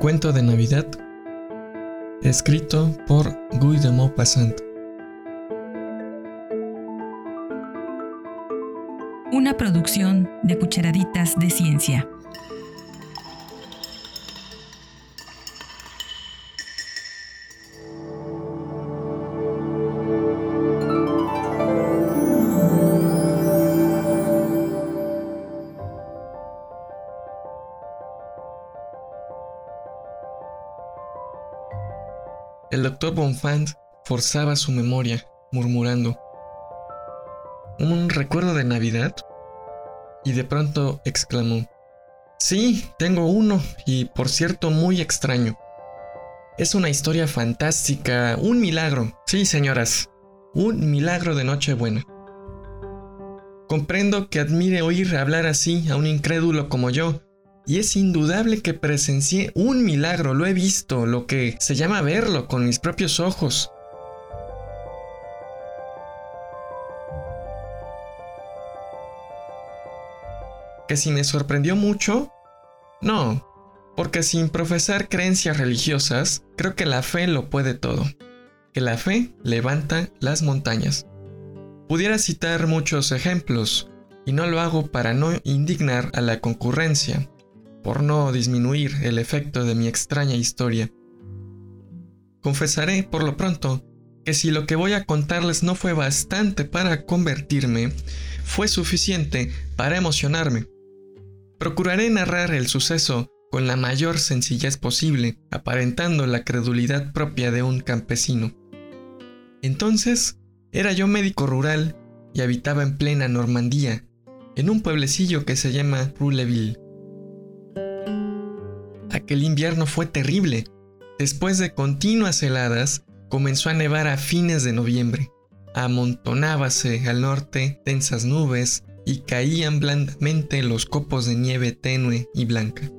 Cuento de Navidad, escrito por Guy de Maupassant. Una producción de Cucharaditas de Ciencia. El doctor Bonfant forzaba su memoria, murmurando. ¿Un recuerdo de Navidad? Y de pronto exclamó. Sí, tengo uno, y por cierto muy extraño. Es una historia fantástica, un milagro. Sí, señoras, un milagro de Nochebuena. Comprendo que admire oír hablar así a un incrédulo como yo, y es indudable que presencié un milagro, lo he visto, lo que se llama verlo con mis propios ojos. ¿Que si me sorprendió mucho? No, porque sin profesar creencias religiosas, creo que la fe lo puede todo. Que la fe levanta las montañas. Pudiera citar muchos ejemplos, y no lo hago para no indignar a la concurrencia, por no disminuir el efecto de mi extraña historia. Confesaré, por lo pronto, que si lo que voy a contarles no fue bastante para convertirme, fue suficiente para emocionarme. Procuraré narrar el suceso con la mayor sencillez posible, aparentando la credulidad propia de un campesino. Entonces, era yo médico rural y habitaba en plena Normandía, en un pueblecillo que se llama Rouleville. Aquel invierno fue terrible. Después de continuas heladas, comenzó a nevar a fines de noviembre. Amontonábase al norte densas nubes y caían blandamente los copos de nieve tenue y blanca.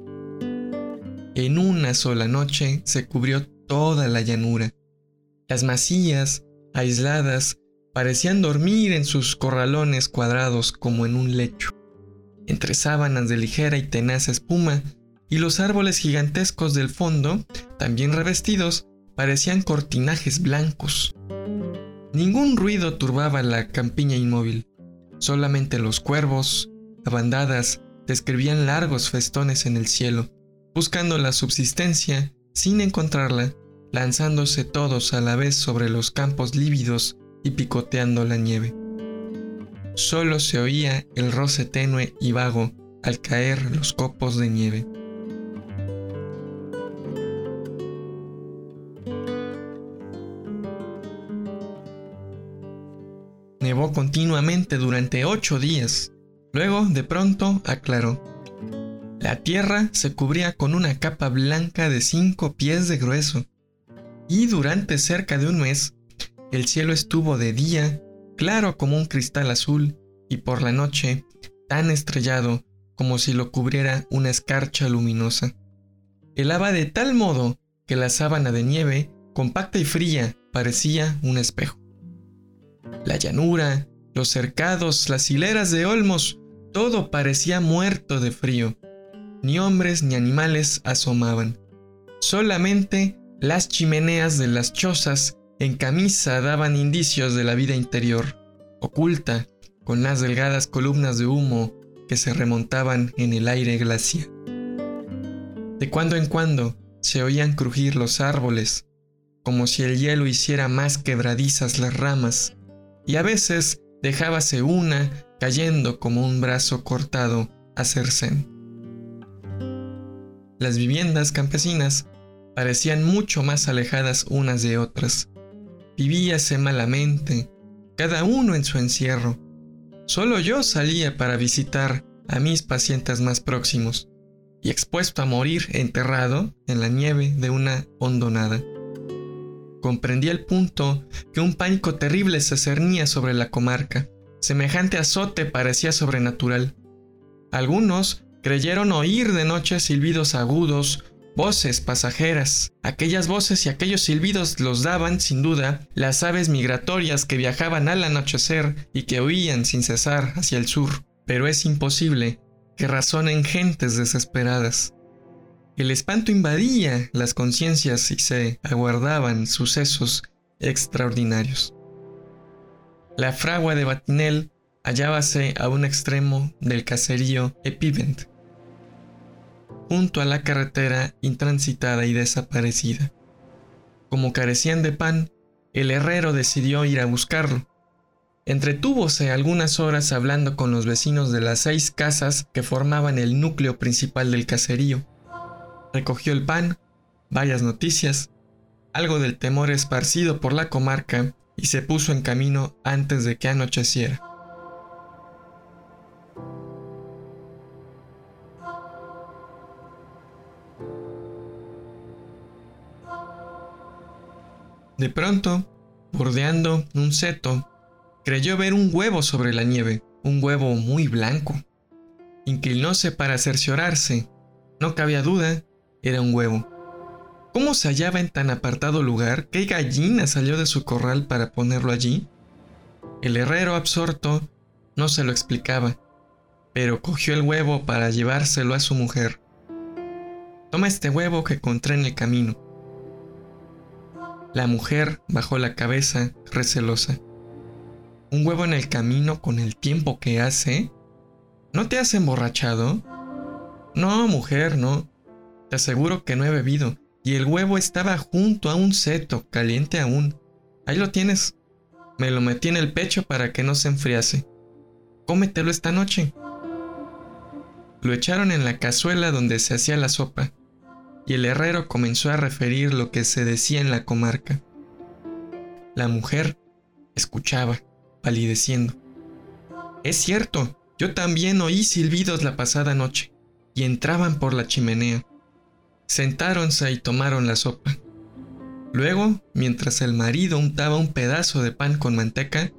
En una sola noche se cubrió toda la llanura. Las masías, aisladas, parecían dormir en sus corralones cuadrados como en un lecho. Entre sábanas de ligera y tenaz espuma y los árboles gigantescos del fondo, también revestidos, parecían cortinajes blancos. Ningún ruido turbaba la campiña inmóvil, solamente los cuervos, a bandadas, describían largos festones en el cielo, buscando la subsistencia sin encontrarla, lanzándose todos a la vez sobre los campos lívidos y picoteando la nieve. Solo se oía el roce tenue y vago al caer los copos de nieve. Nevó continuamente durante ocho días. Luego, de pronto, aclaró. La tierra se cubría con una capa blanca de cinco pies de grueso. Y durante cerca de un mes, el cielo estuvo de día claro como un cristal azul y por la noche tan estrellado como si lo cubriera una escarcha luminosa. Helaba de tal modo que la sábana de nieve, compacta y fría, parecía un espejo. La llanura, los cercados, las hileras de olmos, todo parecía muerto de frío. Ni hombres ni animales asomaban. Solamente las chimeneas de las chozas en camisa daban indicios de la vida interior, oculta, con las delgadas columnas de humo que se remontaban en el aire glacial. De cuando en cuando se oían crujir los árboles, como si el hielo hiciera más quebradizas las ramas, y a veces dejábase una cayendo como un brazo cortado a cercén. Las viviendas campesinas parecían mucho más alejadas unas de otras. Vivíase malamente, cada uno en su encierro. Solo yo salía para visitar a mis pacientes más próximos y expuesto a morir enterrado en la nieve de una hondonada. Comprendí el punto que un pánico terrible se cernía sobre la comarca. Semejante azote parecía sobrenatural. Algunos creyeron oír de noche silbidos agudos, voces pasajeras. Aquellas voces y aquellos silbidos los daban, sin duda, las aves migratorias que viajaban al anochecer y que huían sin cesar hacia el sur. Pero es imposible que razonen gentes desesperadas. El espanto invadía las conciencias y se aguardaban sucesos extraordinarios. La fragua de Batinel hallábase a un extremo del caserío Epivent, junto a la carretera intransitada y desaparecida. Como carecían de pan, el herrero decidió ir a buscarlo. Entretúvose algunas horas hablando con los vecinos de las seis casas que formaban el núcleo principal del caserío recogió el pan, varias noticias, algo del temor esparcido por la comarca y se puso en camino antes de que anocheciera. De pronto, bordeando un seto, creyó ver un huevo sobre la nieve, un huevo muy blanco. Inclinóse para cerciorarse. No cabía duda era un huevo. ¿Cómo se hallaba en tan apartado lugar? ¿Qué gallina salió de su corral para ponerlo allí? El herrero absorto no se lo explicaba, pero cogió el huevo para llevárselo a su mujer. Toma este huevo que encontré en el camino. La mujer bajó la cabeza, recelosa. ¿Un huevo en el camino con el tiempo que hace? ¿No te has emborrachado? No, mujer, no. Te aseguro que no he bebido. Y el huevo estaba junto a un seto, caliente aún. Ahí lo tienes. Me lo metí en el pecho para que no se enfriase. Cómetelo esta noche. Lo echaron en la cazuela donde se hacía la sopa, y el herrero comenzó a referir lo que se decía en la comarca. La mujer escuchaba, palideciendo. Es cierto, yo también oí silbidos la pasada noche, y entraban por la chimenea. Sentáronse y tomaron la sopa. Luego, mientras el marido untaba un pedazo de pan con manteca,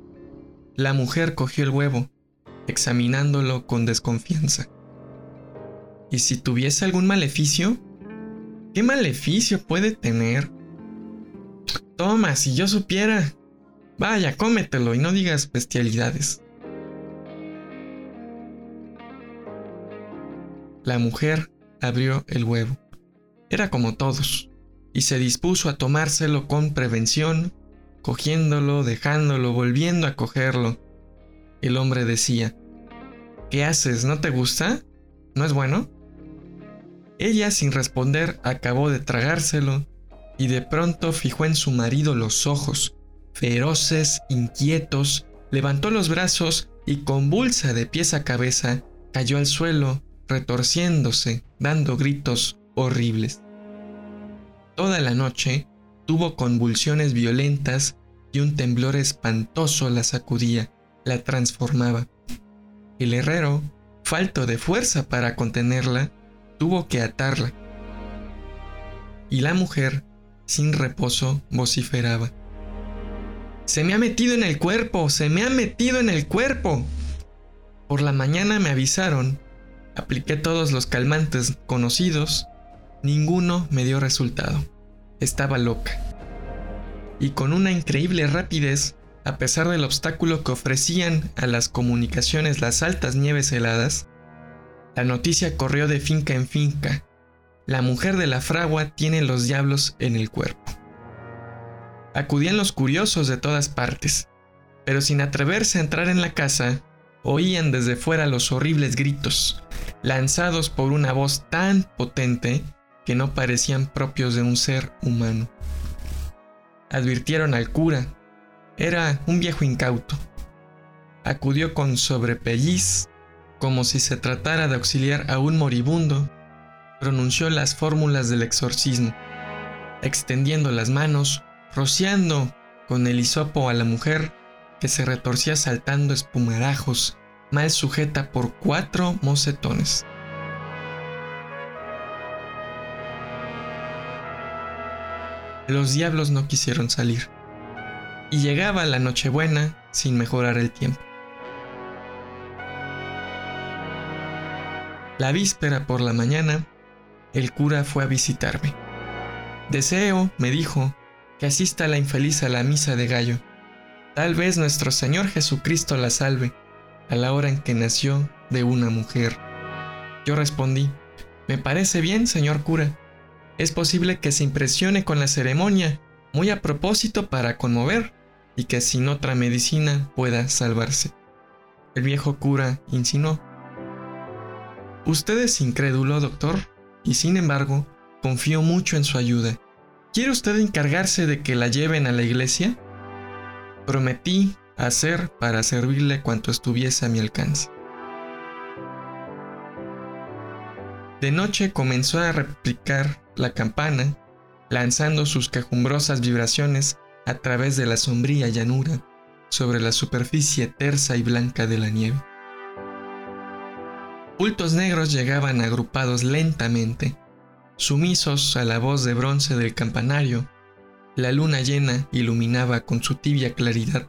la mujer cogió el huevo, examinándolo con desconfianza. ¿Y si tuviese algún maleficio? ¿Qué maleficio puede tener? Toma, si yo supiera. Vaya, cómetelo y no digas bestialidades. La mujer abrió el huevo. Era como todos, y se dispuso a tomárselo con prevención, cogiéndolo, dejándolo, volviendo a cogerlo. El hombre decía, ¿Qué haces? ¿No te gusta? ¿No es bueno? Ella, sin responder, acabó de tragárselo, y de pronto fijó en su marido los ojos, feroces, inquietos, levantó los brazos y convulsa de pies a cabeza, cayó al suelo, retorciéndose, dando gritos horribles. Toda la noche tuvo convulsiones violentas y un temblor espantoso la sacudía, la transformaba. El herrero, falto de fuerza para contenerla, tuvo que atarla. Y la mujer, sin reposo, vociferaba. Se me ha metido en el cuerpo, se me ha metido en el cuerpo. Por la mañana me avisaron, apliqué todos los calmantes conocidos Ninguno me dio resultado. Estaba loca. Y con una increíble rapidez, a pesar del obstáculo que ofrecían a las comunicaciones las altas nieves heladas, la noticia corrió de finca en finca. La mujer de la fragua tiene los diablos en el cuerpo. Acudían los curiosos de todas partes, pero sin atreverse a entrar en la casa, oían desde fuera los horribles gritos, lanzados por una voz tan potente que no parecían propios de un ser humano. Advirtieron al cura. Era un viejo incauto. Acudió con sobrepelliz, como si se tratara de auxiliar a un moribundo. Pronunció las fórmulas del exorcismo, extendiendo las manos, rociando con el hisopo a la mujer, que se retorcía saltando espumarajos, mal sujeta por cuatro mocetones. Los diablos no quisieron salir. Y llegaba la Nochebuena sin mejorar el tiempo. La víspera por la mañana, el cura fue a visitarme. Deseo, me dijo, que asista la infeliz a la misa de gallo. Tal vez nuestro Señor Jesucristo la salve, a la hora en que nació de una mujer. Yo respondí, Me parece bien, señor cura. Es posible que se impresione con la ceremonia, muy a propósito para conmover, y que sin otra medicina pueda salvarse. El viejo cura insinuó. Usted es incrédulo, doctor, y sin embargo, confío mucho en su ayuda. ¿Quiere usted encargarse de que la lleven a la iglesia? Prometí hacer para servirle cuanto estuviese a mi alcance. De noche comenzó a replicar la campana, lanzando sus quejumbrosas vibraciones a través de la sombría llanura sobre la superficie tersa y blanca de la nieve. Bultos negros llegaban agrupados lentamente, sumisos a la voz de bronce del campanario. La luna llena iluminaba con su tibia claridad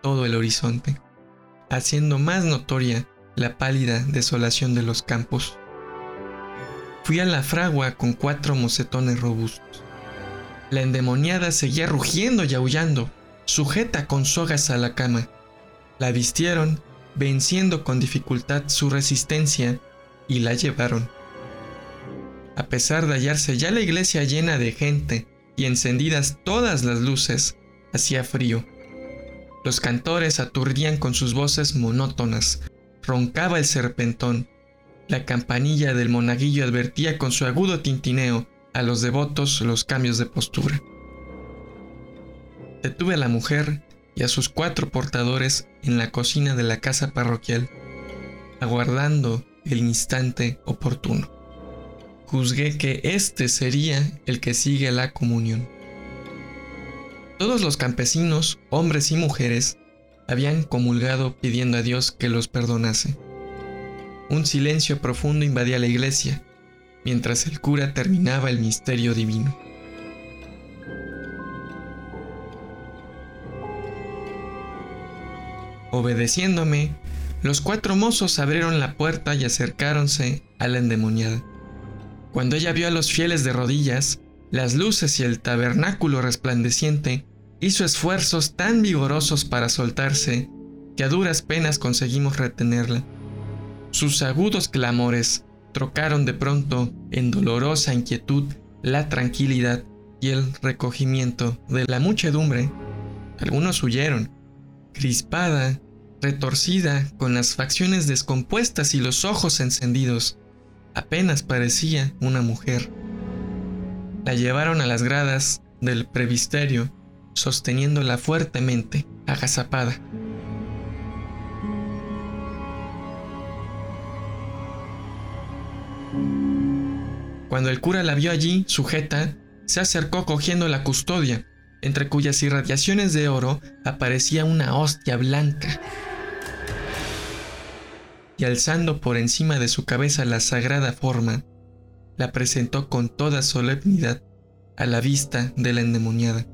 todo el horizonte, haciendo más notoria la pálida desolación de los campos. Fui a la fragua con cuatro mocetones robustos. La endemoniada seguía rugiendo y aullando, sujeta con sogas a la cama. La vistieron, venciendo con dificultad su resistencia, y la llevaron. A pesar de hallarse ya la iglesia llena de gente y encendidas todas las luces, hacía frío. Los cantores aturdían con sus voces monótonas, roncaba el serpentón, la campanilla del monaguillo advertía con su agudo tintineo a los devotos los cambios de postura. Detuve a la mujer y a sus cuatro portadores en la cocina de la casa parroquial, aguardando el instante oportuno. Juzgué que este sería el que sigue la comunión. Todos los campesinos, hombres y mujeres, habían comulgado pidiendo a Dios que los perdonase. Un silencio profundo invadía la iglesia, mientras el cura terminaba el misterio divino. Obedeciéndome, los cuatro mozos abrieron la puerta y acercáronse a la endemoniada. Cuando ella vio a los fieles de rodillas, las luces y el tabernáculo resplandeciente, hizo esfuerzos tan vigorosos para soltarse que a duras penas conseguimos retenerla. Sus agudos clamores trocaron de pronto en dolorosa inquietud la tranquilidad y el recogimiento de la muchedumbre. Algunos huyeron. Crispada, retorcida, con las facciones descompuestas y los ojos encendidos, apenas parecía una mujer. La llevaron a las gradas del previsterio, sosteniéndola fuertemente, agazapada. Cuando el cura la vio allí, sujeta, se acercó cogiendo la custodia, entre cuyas irradiaciones de oro aparecía una hostia blanca. Y alzando por encima de su cabeza la sagrada forma, la presentó con toda solemnidad a la vista de la endemoniada.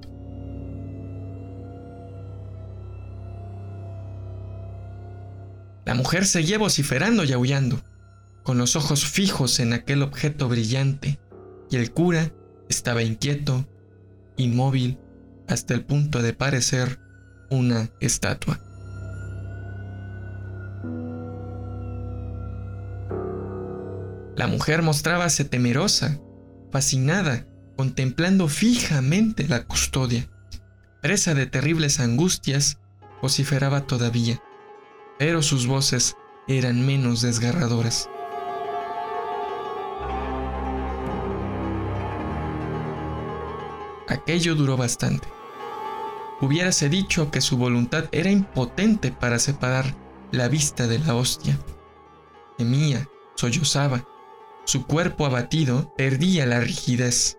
La mujer seguía vociferando y aullando con los ojos fijos en aquel objeto brillante, y el cura estaba inquieto, inmóvil, hasta el punto de parecer una estatua. La mujer mostrábase temerosa, fascinada, contemplando fijamente la custodia. Presa de terribles angustias, vociferaba todavía, pero sus voces eran menos desgarradoras. Aquello duró bastante. Hubiérase dicho que su voluntad era impotente para separar la vista de la hostia. Gemía, sollozaba, su cuerpo abatido perdía la rigidez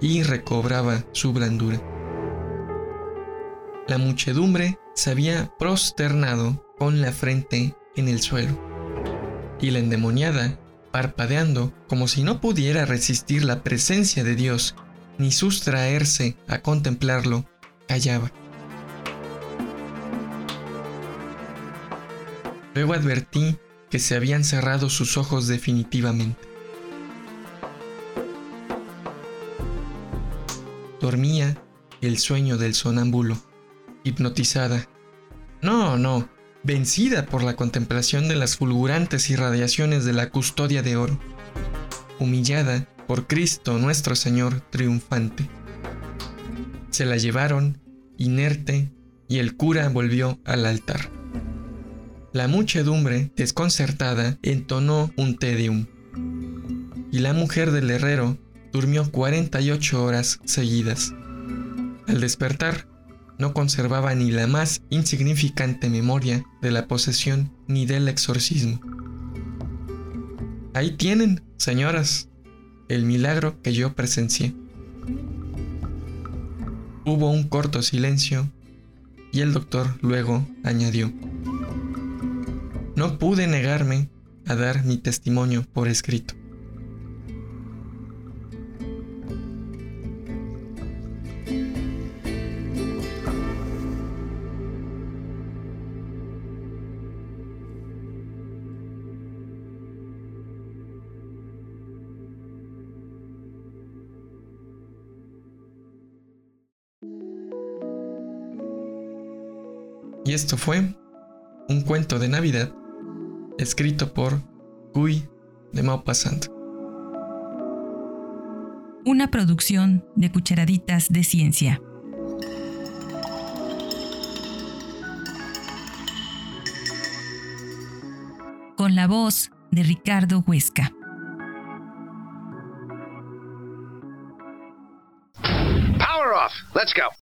y recobraba su blandura. La muchedumbre se había prosternado con la frente en el suelo, y la endemoniada, parpadeando como si no pudiera resistir la presencia de Dios ni sustraerse a contemplarlo, callaba. Luego advertí que se habían cerrado sus ojos definitivamente. Dormía el sueño del sonámbulo, hipnotizada. No, no, vencida por la contemplación de las fulgurantes irradiaciones de la custodia de oro. humillada por Cristo nuestro Señor triunfante. Se la llevaron, inerte, y el cura volvió al altar. La muchedumbre, desconcertada, entonó un tedium. Y la mujer del herrero durmió 48 horas seguidas. Al despertar, no conservaba ni la más insignificante memoria de la posesión ni del exorcismo. Ahí tienen, señoras, el milagro que yo presencié. Hubo un corto silencio y el doctor luego añadió, no pude negarme a dar mi testimonio por escrito. Y esto fue un cuento de Navidad escrito por Guy de Maupassant. Una producción de Cucharaditas de Ciencia. Con la voz de Ricardo Huesca. Power off. Let's go.